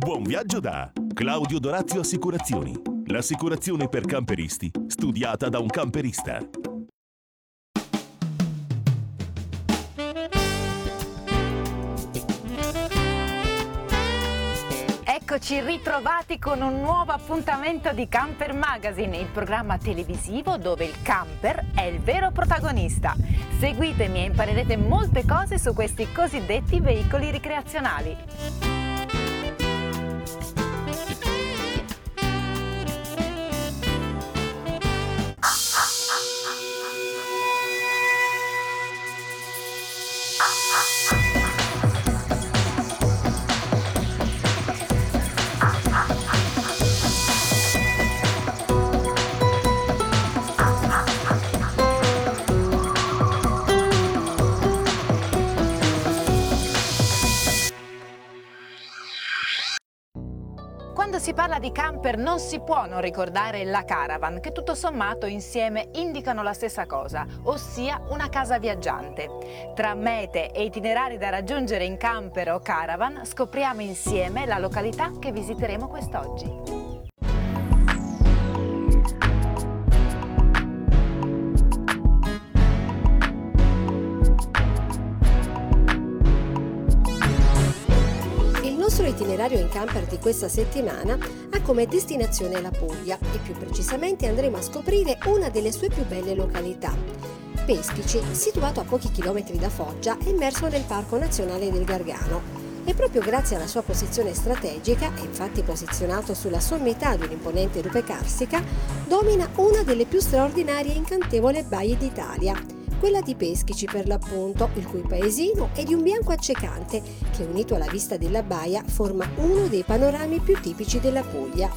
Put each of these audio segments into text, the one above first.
Buon viaggio da Claudio Dorazio Assicurazioni. L'assicurazione per camperisti, studiata da un camperista. Eccoci ritrovati con un nuovo appuntamento di Camper Magazine, il programma televisivo dove il camper è il vero protagonista. Seguitemi e imparerete molte cose su questi cosiddetti veicoli ricreazionali. Parla di camper non si può non ricordare la caravan, che tutto sommato insieme indicano la stessa cosa, ossia una casa viaggiante. Tra mete e itinerari da raggiungere in camper o caravan scopriamo insieme la località che visiteremo quest'oggi. Itinerario in camper di questa settimana ha come destinazione la Puglia. E più precisamente andremo a scoprire una delle sue più belle località. Peschici, situato a pochi chilometri da Foggia, è immerso nel Parco Nazionale del Gargano. E proprio grazie alla sua posizione strategica, infatti posizionato sulla sommità di un'imponente rupe carsica, domina una delle più straordinarie e incantevoli baie d'Italia quella di Peschici per l'appunto, il cui paesino è di un bianco accecante che unito alla vista della baia forma uno dei panorami più tipici della Puglia.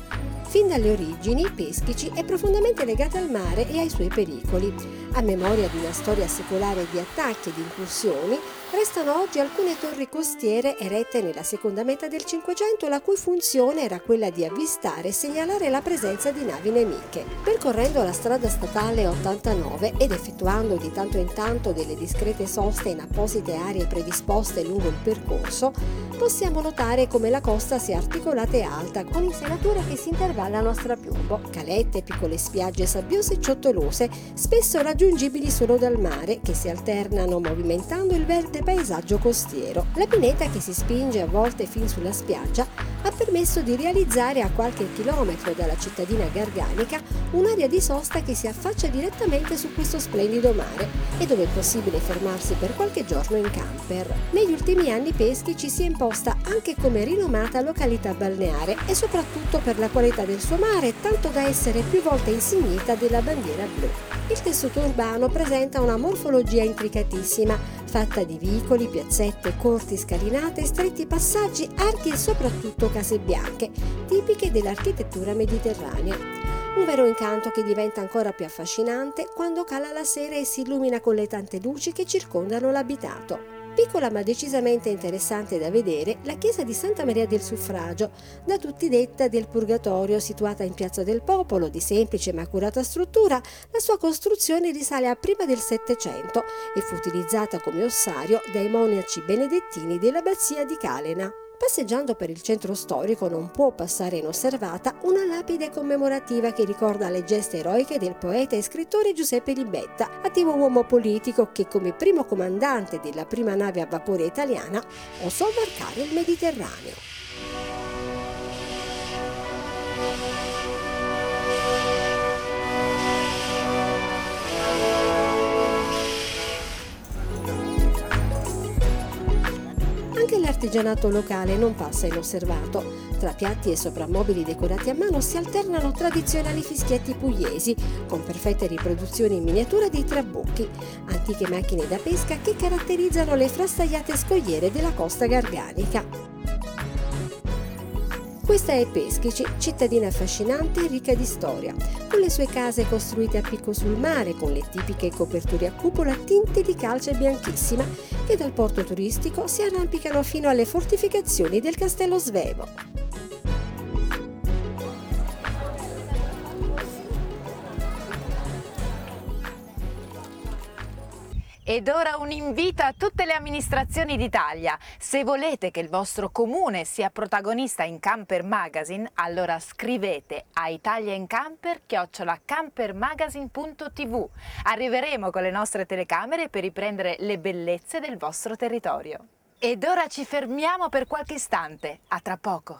Fin dalle origini, Peschici è profondamente legata al mare e ai suoi pericoli. A memoria di una storia secolare di attacchi e di incursioni, Restano oggi alcune torri costiere erette nella seconda metà del Cinquecento la cui funzione era quella di avvistare e segnalare la presenza di navi nemiche. Percorrendo la strada statale 89 ed effettuando di tanto in tanto delle discrete soste in apposite aree predisposte lungo il percorso, possiamo notare come la costa sia articolata e alta, con insenature che si intervallano a strapiombo, calette, piccole spiagge sabbiose e ciottolose, spesso raggiungibili solo dal mare, che si alternano movimentando il verde paesaggio costiero. La pineta che si spinge a volte fin sulla spiaggia ha permesso di realizzare a qualche chilometro dalla cittadina garganica un'area di sosta che si affaccia direttamente su questo splendido mare e dove è possibile fermarsi per qualche giorno in camper. Negli ultimi anni Peschi ci si è imposta anche come rinomata località balneare e soprattutto per la qualità del suo mare, tanto da essere più volte insignita della bandiera blu. Il tessuto urbano presenta una morfologia intricatissima, fatta di vicoli, piazzette, corti, scalinate, stretti passaggi, archi e soprattutto case bianche, tipiche dell'architettura mediterranea. Un vero incanto che diventa ancora più affascinante quando cala la sera e si illumina con le tante luci che circondano l'abitato. Piccola ma decisamente interessante da vedere, la chiesa di Santa Maria del Suffragio, da tutti detta del Purgatorio, situata in Piazza del Popolo, di semplice ma accurata struttura, la sua costruzione risale a prima del Settecento e fu utilizzata come ossario dai monaci benedettini dell'abbazia di Calena. Passeggiando per il centro storico non può passare inosservata una lapide commemorativa che ricorda le gesta eroiche del poeta e scrittore Giuseppe Libetta, attivo uomo politico che come primo comandante della prima nave a vapore italiana osò varcare il Mediterraneo. L'artigianato locale non passa inosservato. Tra piatti e soprammobili decorati a mano si alternano tradizionali fischietti pugliesi, con perfette riproduzioni in miniatura dei trabocchi, antiche macchine da pesca che caratterizzano le frastagliate scogliere della costa garganica. Questa è Peschici, cittadina affascinante e ricca di storia, con le sue case costruite a picco sul mare, con le tipiche coperture a cupola tinte di calce bianchissima, che dal porto turistico si arrampicano fino alle fortificazioni del castello Svevo. Ed ora un invito a tutte le amministrazioni d'Italia. Se volete che il vostro comune sia protagonista in Camper Magazine, allora scrivete a italiancamper.campermagazine.tv. Arriveremo con le nostre telecamere per riprendere le bellezze del vostro territorio. Ed ora ci fermiamo per qualche istante. A tra poco.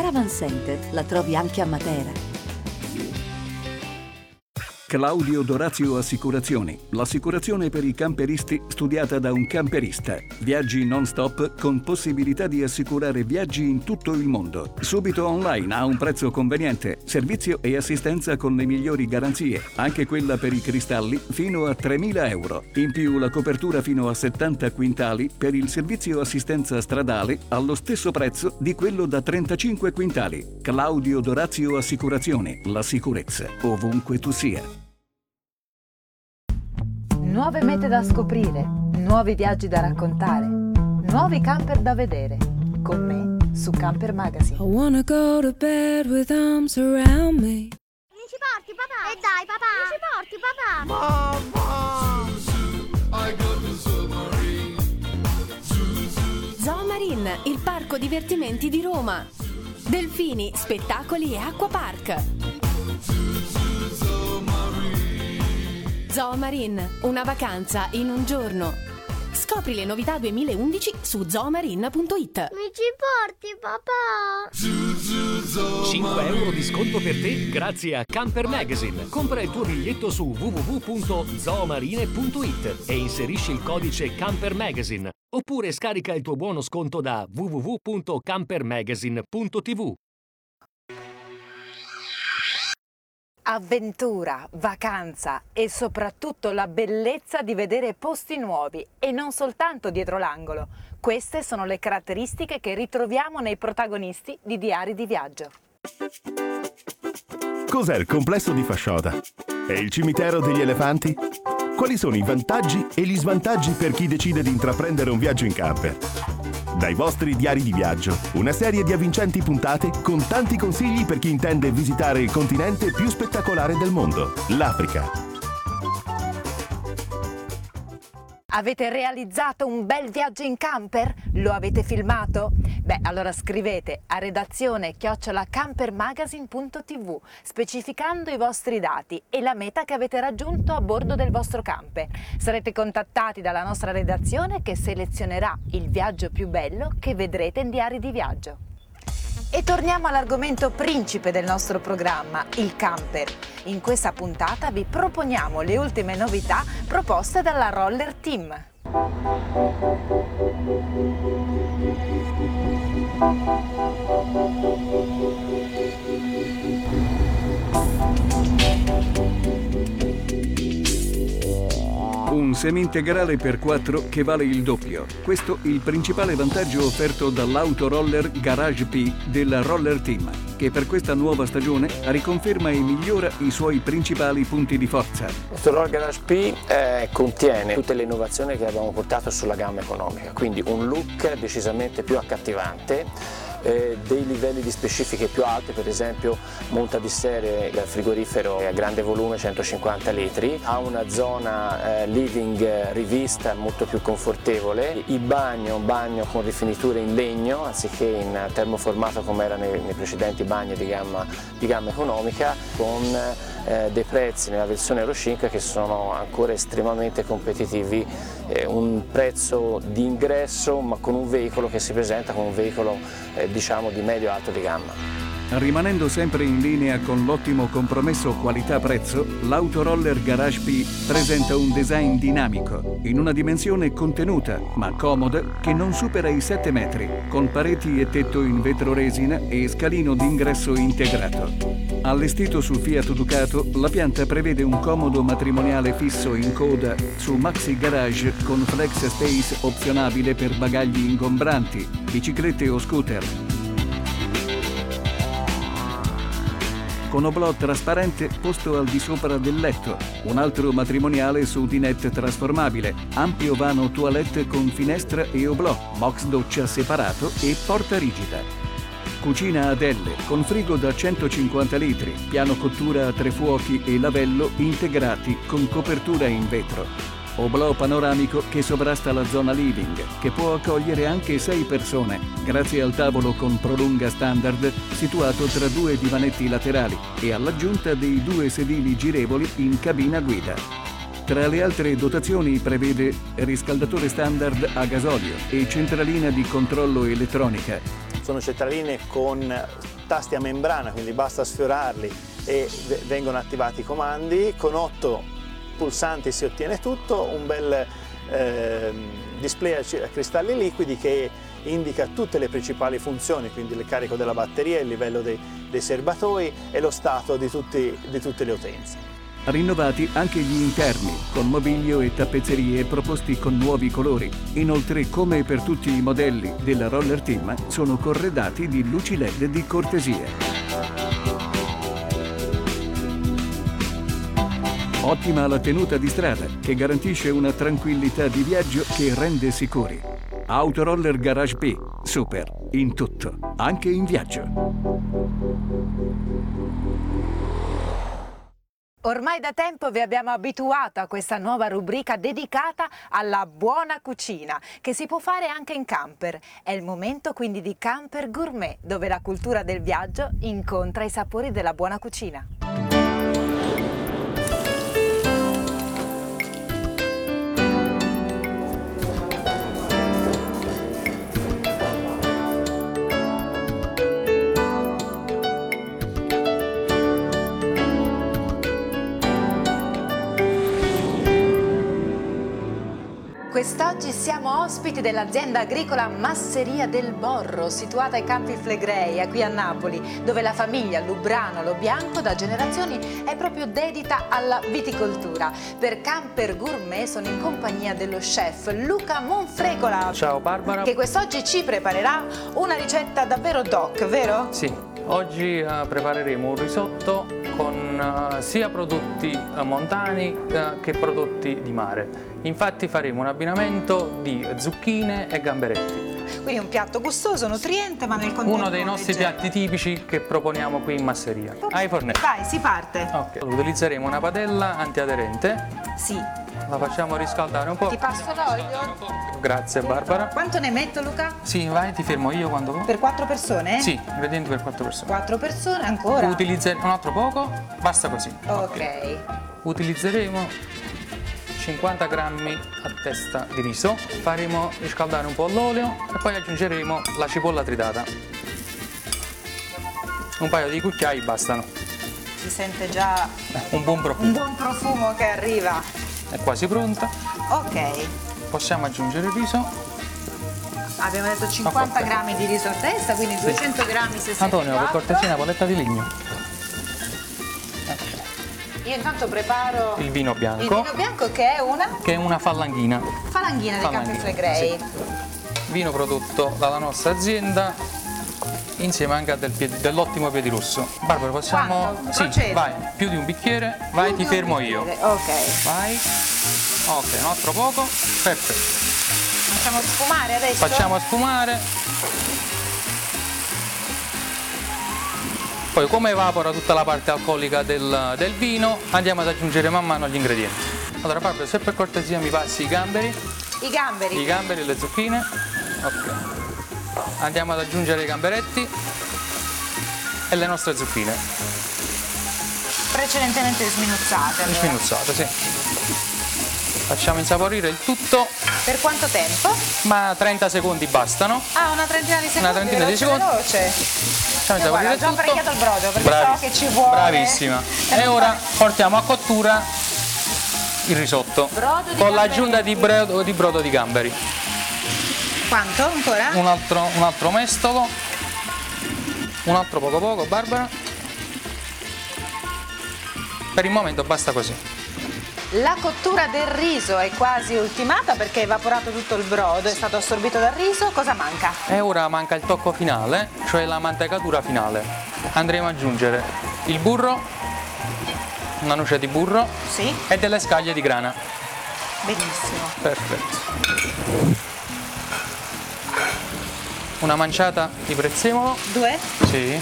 Caravan Center la trovi anche a Matera. Claudio Dorazio Assicurazioni, l'assicurazione per i camperisti studiata da un camperista. Viaggi non stop con possibilità di assicurare viaggi in tutto il mondo. Subito online a un prezzo conveniente, servizio e assistenza con le migliori garanzie, anche quella per i cristalli fino a 3.000 euro. In più la copertura fino a 70 quintali per il servizio assistenza stradale allo stesso prezzo di quello da 35 quintali. Claudio Dorazio Assicurazioni, la sicurezza ovunque tu sia. Nuove mete da scoprire, nuovi viaggi da raccontare, nuovi camper da vedere. Con me su Camper Magazine. I wanna go to bed with arms around me. Mi ci porti papà? E dai papà! Mi ci porti papà? Zoomarine, il parco divertimenti di Roma. Delfini, spettacoli e acquapark. Zoomarine, una vacanza in un giorno. Scopri le novità 2011 su zoomarine.it. Mi ci porti papà? 5 euro di sconto per te grazie a Camper Magazine. Compra il tuo biglietto su www.zoomarine.it e inserisci il codice Camper Magazine. Oppure scarica il tuo buono sconto da www.campermagazine.tv. Avventura, vacanza e soprattutto la bellezza di vedere posti nuovi e non soltanto dietro l'angolo. Queste sono le caratteristiche che ritroviamo nei protagonisti di Diari di Viaggio. Cos'è il complesso di Fascioda? È il cimitero degli elefanti? Quali sono i vantaggi e gli svantaggi per chi decide di intraprendere un viaggio in camper? Dai vostri diari di viaggio, una serie di avvincenti puntate con tanti consigli per chi intende visitare il continente più spettacolare del mondo, l'Africa. Avete realizzato un bel viaggio in camper? Lo avete filmato? Beh, allora scrivete a redazione chiocciolacampermagazine.tv specificando i vostri dati e la meta che avete raggiunto a bordo del vostro camper. Sarete contattati dalla nostra redazione che selezionerà il viaggio più bello che vedrete in diari di viaggio. E torniamo all'argomento principe del nostro programma, il camper. In questa puntata vi proponiamo le ultime novità proposte dalla Roller Team. Un semi-integrale per 4 che vale il doppio. Questo il principale vantaggio offerto dall'Autoroller Garage P della Roller Team, che per questa nuova stagione riconferma e migliora i suoi principali punti di forza. Questo Roll Garage P eh, contiene tutte le innovazioni che abbiamo portato sulla gamma economica, quindi un look decisamente più accattivante, eh, dei livelli di specifiche più alti, per esempio monta di serie il frigorifero a grande volume 150 litri, ha una zona eh, living eh, rivista molto più confortevole, il bagno, un bagno con rifiniture in legno anziché in termoformato come era nei, nei precedenti bagni di gamma, di gamma economica, con eh, dei prezzi nella versione Euro 5 che sono ancora estremamente competitivi, eh, un prezzo di ingresso ma con un veicolo che si presenta come un veicolo eh, diciamo di medio-alto di gamma. Rimanendo sempre in linea con l'ottimo compromesso qualità-prezzo, l'Autoroller Garage P presenta un design dinamico, in una dimensione contenuta ma comoda che non supera i 7 metri, con pareti e tetto in vetro resina e scalino d'ingresso integrato. Allestito sul Fiat Ducato, la pianta prevede un comodo matrimoniale fisso in coda su Maxi Garage con flex space opzionabile per bagagli ingombranti, biciclette o scooter. Con oblò trasparente posto al di sopra del letto, un altro matrimoniale su dinette trasformabile, ampio vano toilette con finestra e oblò, box doccia separato e porta rigida. Cucina ad L con frigo da 150 litri, piano cottura a tre fuochi e lavello integrati con copertura in vetro. Oblò panoramico che sovrasta la zona living, che può accogliere anche 6 persone, grazie al tavolo con prolunga standard situato tra due divanetti laterali e all'aggiunta dei due sedili girevoli in cabina guida. Tra le altre dotazioni prevede riscaldatore standard a gasolio e centralina di controllo elettronica, sono centraline con tasti a membrana, quindi basta sfiorarli e vengono attivati i comandi. Con otto pulsanti si ottiene tutto, un bel eh, display a cristalli liquidi che indica tutte le principali funzioni, quindi il carico della batteria, il livello dei, dei serbatoi e lo stato di, tutti, di tutte le utenze. Rinnovati anche gli interni, con mobilio e tappezzerie proposti con nuovi colori. Inoltre, come per tutti i modelli della Roller Team, sono corredati di luci LED di cortesia. Ottima la tenuta di strada, che garantisce una tranquillità di viaggio che rende sicuri. Autoroller Garage B, super, in tutto, anche in viaggio. Ormai da tempo vi abbiamo abituato a questa nuova rubrica dedicata alla buona cucina, che si può fare anche in camper. È il momento quindi di Camper Gourmet, dove la cultura del viaggio incontra i sapori della buona cucina. Ospiti dell'azienda agricola Masseria del Borro, situata ai Campi Flegrei, qui a Napoli, dove la famiglia Lubrano Lo Bianco da generazioni è proprio dedita alla viticoltura. Per Camper Gourmet sono in compagnia dello chef Luca Monfregola. Ciao Barbara. Che quest'oggi ci preparerà una ricetta davvero doc, vero? Sì, oggi uh, prepareremo un risotto con uh, sia prodotti uh, montani che prodotti di mare. Infatti faremo un abbinamento di zucchine e gamberetti. Quindi un piatto gustoso, nutriente, ma nel contempo Uno dei nostri leggero. piatti tipici che proponiamo qui in masseria. Ai fornetti. Vai, si parte. Ok. Utilizzeremo una padella antiaderente. Sì. La facciamo riscaldare un po'. Ti passo l'olio? Grazie Barbara. Quanto ne metto Luca? Sì, vai, ti fermo io quando vuoi. Per quattro persone? Sì, ingredienti per quattro persone. Quattro persone ancora? Utilizzeremo un altro poco, basta così. Ok. okay. Utilizzeremo 50 grammi a testa di riso, faremo riscaldare un po' l'olio e poi aggiungeremo la cipolla tritata. Un paio di cucchiai bastano. Si sente già un buon profumo. Un buon profumo che arriva. È quasi pronta. Ok. Possiamo aggiungere il riso. Abbiamo detto 50 grammi di riso a testa, quindi 200 grammi 64. Antonio, per cortesia una poletta di ligno. Io intanto preparo il vino bianco. Il vino bianco che è una? Che è una falanghina. Falanghina dei Campi Flegrei. Sì. Vino prodotto dalla nostra azienda insieme anche del dell'ottimo piedi rosso. Barbara, possiamo. Quanto? Sì, Procedo. vai, più di un bicchiere, vai, più ti fermo io. Ok. Vai. Ok, un altro poco. Perfetto. Facciamo sfumare adesso? Facciamo sfumare. Poi come evapora tutta la parte alcolica del, del, vino andiamo ad aggiungere man mano gli ingredienti. Allora Barbara, se per cortesia mi passi i gamberi. I gamberi? I gamberi e le zucchine. Ok. Andiamo ad aggiungere i gamberetti e le nostre zucchine. Precedentemente sminuzzate. Allora. Sminuzzate, sì. Facciamo insaporire il tutto. Per quanto tempo? Ma 30 secondi bastano. Ah, una trentina di secondi. Una trentina veloce, di secondi. Veloce. Facciamo guarda, ho già apparecchiato il brodo perché Bravi. so che ci vuole. Bravissima. E ora portiamo a cottura il risotto brodo con l'aggiunta di di brodo di gamberi. Quanto ancora? Un altro, un altro mestolo. Un altro poco poco, Barbara. Per il momento basta così. La cottura del riso è quasi ultimata perché è evaporato tutto il brodo, è stato assorbito dal riso, cosa manca? E ora manca il tocco finale, cioè la mantecatura finale. Andremo ad aggiungere il burro, una noce di burro sì. e delle scaglie di grana. Benissimo. Perfetto. Una manciata di prezzemolo. Due? Sì.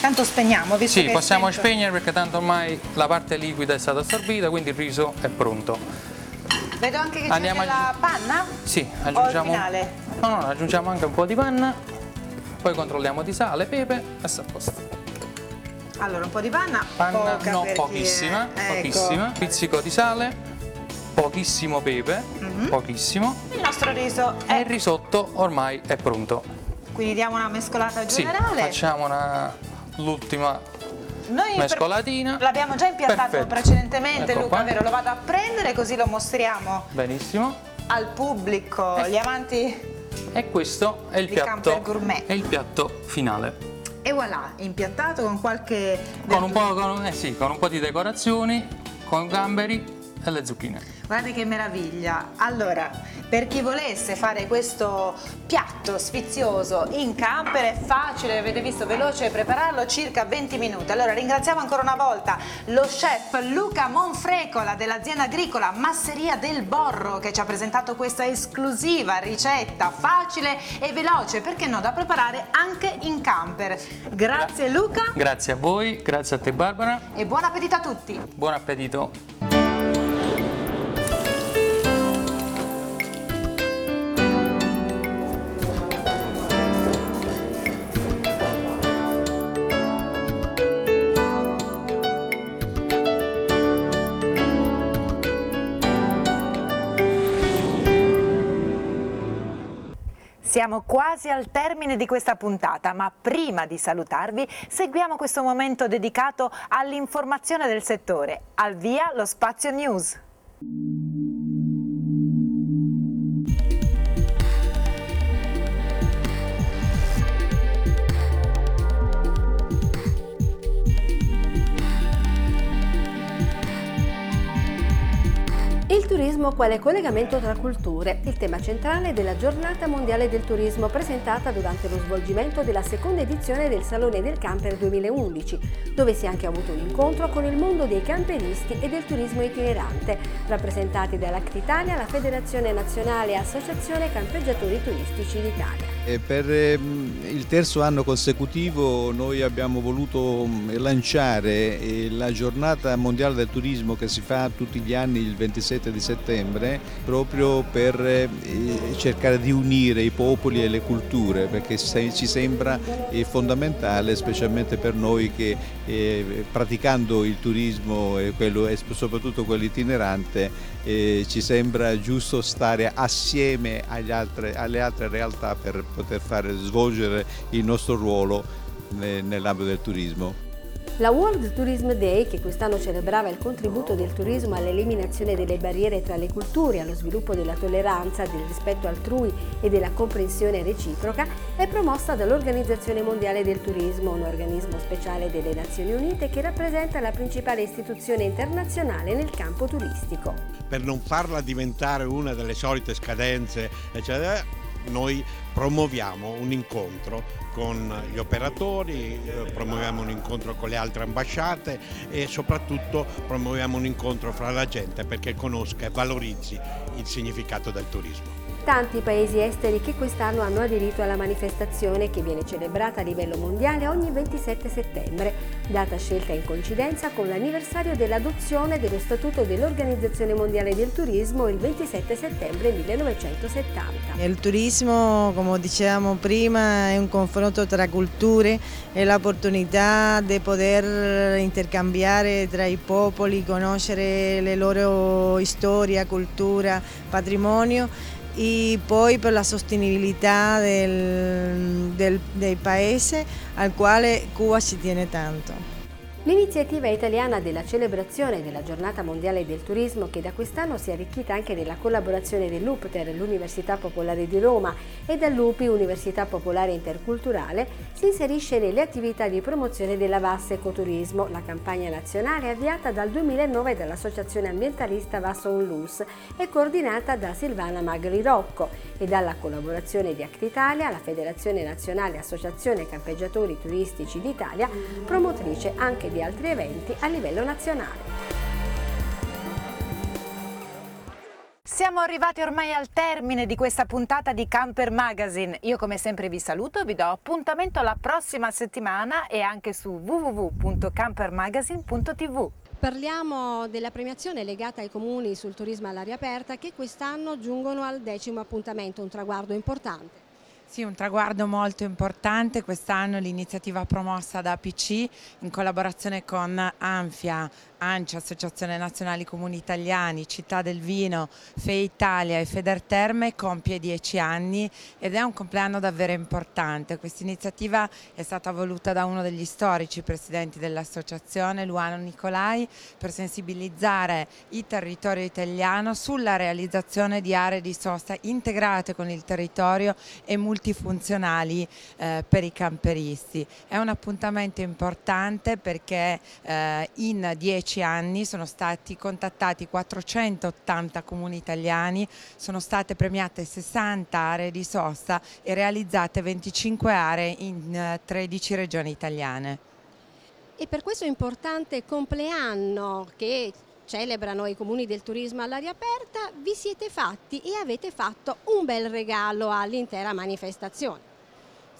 Tanto spegniamo, visto sì, possiamo sento... spegnere perché tanto ormai la parte liquida è stata assorbita, quindi il riso è pronto. Vedo anche che Andiamo c'è della a... panna? Sì, aggiungiamo... No, no, aggiungiamo anche un po' di panna, poi controlliamo di sale, pepe e sta a posto. Allora, un po' di panna, Panna poca no, pochissima, chi è- ecco. pochissima. Pizzico di sale, pochissimo pepe, Mhm. pochissimo. Il nostro riso E è... il risotto ormai è pronto. Quindi diamo una mescolata Sì, generale. facciamo una- l'ultima Noi mescolatina. L'abbiamo già impiantato Perfetto. precedentemente, Ecco Luca, qua. vero? Lo vado a prendere così lo mostriamo Benissimo. al pubblico, Eh. gli amanti. E questo è il piatto. È il piatto finale. E voilà, impiantato con qualche... Con un, po', con- eh sì, con un po' di decorazioni, con gamberi e le zucchine. Guardate che meraviglia! Allora, per chi volesse fare questo piatto sfizioso in camper è facile, avete visto, veloce prepararlo, circa 20 minuti. Allora ringraziamo ancora una volta lo chef Luca Monfrecola dell'azienda agricola Masseria del Borro che ci ha presentato questa esclusiva ricetta facile e veloce, perché no, da preparare anche in camper. Grazie Luca Grazie a voi, grazie a te Barbara, e buon appetito a tutti! buon appetito. Siamo quasi al termine di questa puntata, ma prima di salutarvi seguiamo questo momento dedicato all'informazione del settore. Al via lo spazio news. Turismo quale collegamento tra culture, il tema centrale della giornata mondiale del turismo presentata durante lo svolgimento della seconda edizione del Salone del Camper 2011, dove si è anche avuto un incontro con il mondo dei camperisti e del turismo itinerante, rappresentati dall'Act Italia, la Federazione Nazionale Associazione Campeggiatori Turistici d'Italia. Per ehm, il terzo anno consecutivo noi abbiamo voluto mm, lanciare eh, la giornata mondiale del turismo che si fa tutti gli anni il 27 di settembre proprio per eh, cercare di unire i popoli e le culture perché ci sembra fondamentale specialmente per noi che eh, praticando il turismo e, soprattutto quello itinerante ci sembra giusto stare assieme agli altre- alle altre realtà per poter fare svolgere il nostro ruolo ne- nell'ambito del turismo. La World Tourism Day, che quest'anno celebrava il contributo del turismo all'eliminazione delle barriere tra le culture, allo sviluppo della tolleranza, del rispetto altrui e della comprensione reciproca, è promossa dall'Organizzazione Mondiale del Turismo, un organismo speciale delle Nazioni Unite che rappresenta la principale istituzione internazionale nel campo turistico. per non farla diventare una delle solite scadenze, eccetera, noi promuoviamo un incontro con gli operatori, eh, promuoviamo un incontro con le altre ambasciate e soprattutto promuoviamo un incontro fra la gente perché conosca e valorizzi il significato del turismo. Tanti paesi esteri che quest'anno hanno aderito alla manifestazione che viene celebrata a livello mondiale ogni 27 settembre, data scelta in coincidenza con l'anniversario dell'adozione dello Statuto dell'Organizzazione Mondiale del Turismo il 27 settembre 1970. Il turismo, come dicevamo prima, è un confronto tra culture, è l'opportunità di poter intercambiare tra i popoli, conoscere le loro storia, cultura, patrimonio e poi per la sostenibilità del, del- del paese al quale Cuba ci tiene tanto. L'iniziativa italiana della celebrazione della Giornata Mondiale del Turismo, che da quest'anno si è arricchita anche nella collaborazione dell'UPTER, l'Università Popolare di Roma e dall'UPI Università Popolare Interculturale si inserisce nelle attività di promozione della VAS Ecoturismo, la campagna nazionale avviata dal 2009 dall'Associazione Ambientalista Vasso Onlus e coordinata da Silvana Magri Rocco e dalla collaborazione di Act Italia, la Federazione Nazionale Associazione Campeggiatori Turistici d'Italia, promotrice anche di altri eventi a livello nazionale. Siamo arrivati ormai al termine di questa puntata di Camper Magazine. Io come sempre vi saluto, vi do appuntamento la prossima settimana e anche su www.campermagazine.tv. Parliamo della premiazione legata ai comuni sul turismo all'aria aperta che quest'anno giungono al decimo appuntamento, un traguardo importante. Sì, un traguardo molto importante. Quest'anno l'iniziativa promossa da APC in collaborazione con Anfia, ANCI, Associazione Nazionali Comuni Italiani, Città del Vino, FE Italia e Federterme compie dieci anni ed è un compleanno davvero importante. Questa iniziativa è stata voluta da uno degli storici presidenti dell'associazione, Luano Nicolai, per sensibilizzare il territorio italiano sulla realizzazione di aree di sosta integrate con il territorio e multifunzionali eh, per i camperisti. È un appuntamento importante perché eh, in dieci anni sono stati contattati 480 comuni italiani, sono state premiate 60 aree di sosta e realizzate 25 aree in 13 eh, regioni italiane. E per questo importante compleanno che celebrano i comuni del turismo all'aria aperta, vi siete fatti e avete fatto un bel regalo all'intera manifestazione.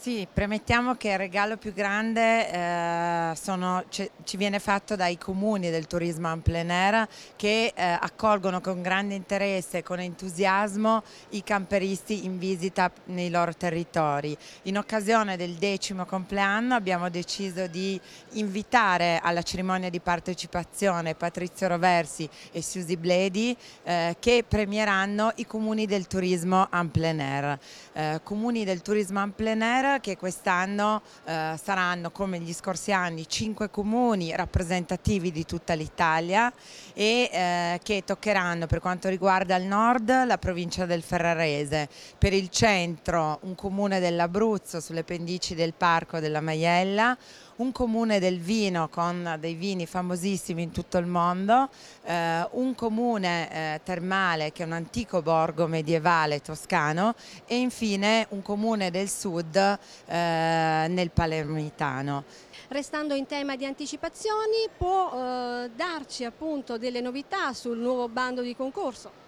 Sì, premettiamo che il regalo più grande eh, sono, ci, viene fatto dai comuni del turismo en plein air che eh, accolgono con grande interesse e con entusiasmo i camperisti in visita nei loro territori. In occasione del decimo compleanno abbiamo deciso di invitare alla cerimonia di partecipazione Patrizio Roversi e Susi Bledi eh, che premieranno i comuni del turismo en plein air. Eh, comuni del turismo en plein air che quest'anno eh, saranno come gli scorsi anni cinque comuni rappresentativi di tutta l'Italia e eh, che toccheranno per quanto riguarda il nord la provincia del Ferrarese, per il centro un comune dell'Abruzzo sulle pendici del parco della Maiella, un comune del vino con dei vini famosissimi in tutto il mondo, eh, un comune eh, termale che è un antico borgo medievale toscano e infine un comune del sud eh, nel palermitano. Restando in tema di anticipazioni, può eh, darci appunto delle novità sul nuovo bando di concorso?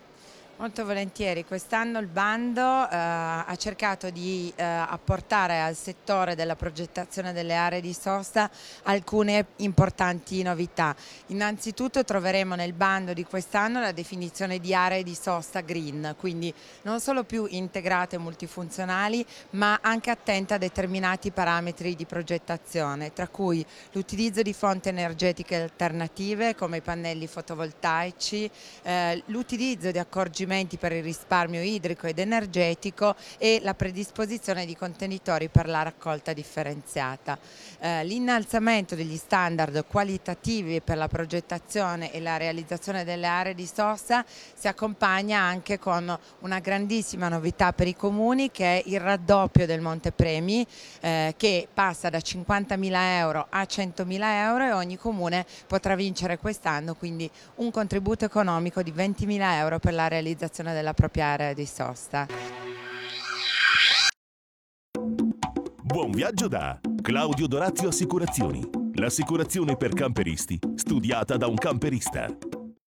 Molto volentieri, quest'anno il bando eh, ha cercato di eh, apportare al settore della progettazione delle aree di sosta alcune importanti novità. Innanzitutto troveremo nel bando di quest'anno la definizione di aree di sosta green, quindi non solo più integrate e multifunzionali ma anche attente a determinati parametri di progettazione, tra cui l'utilizzo di fonti energetiche alternative come i pannelli fotovoltaici, eh, l'utilizzo di accorgimenti accorgimenti per il risparmio idrico ed energetico e la predisposizione di contenitori per la raccolta differenziata. Eh, l'innalzamento degli standard qualitativi per la progettazione e la realizzazione delle aree di sosta si accompagna anche con una grandissima novità per i comuni che è il raddoppio del montepremi eh, che passa da 50.000 euro a 100.000 euro e ogni comune potrà vincere quest'anno quindi un contributo economico di 20.000 euro per la realizzazione realizzazione della propria area di sosta. Buon viaggio da Claudio Dorazio Assicurazioni, l'assicurazione per camperisti studiata da un camperista.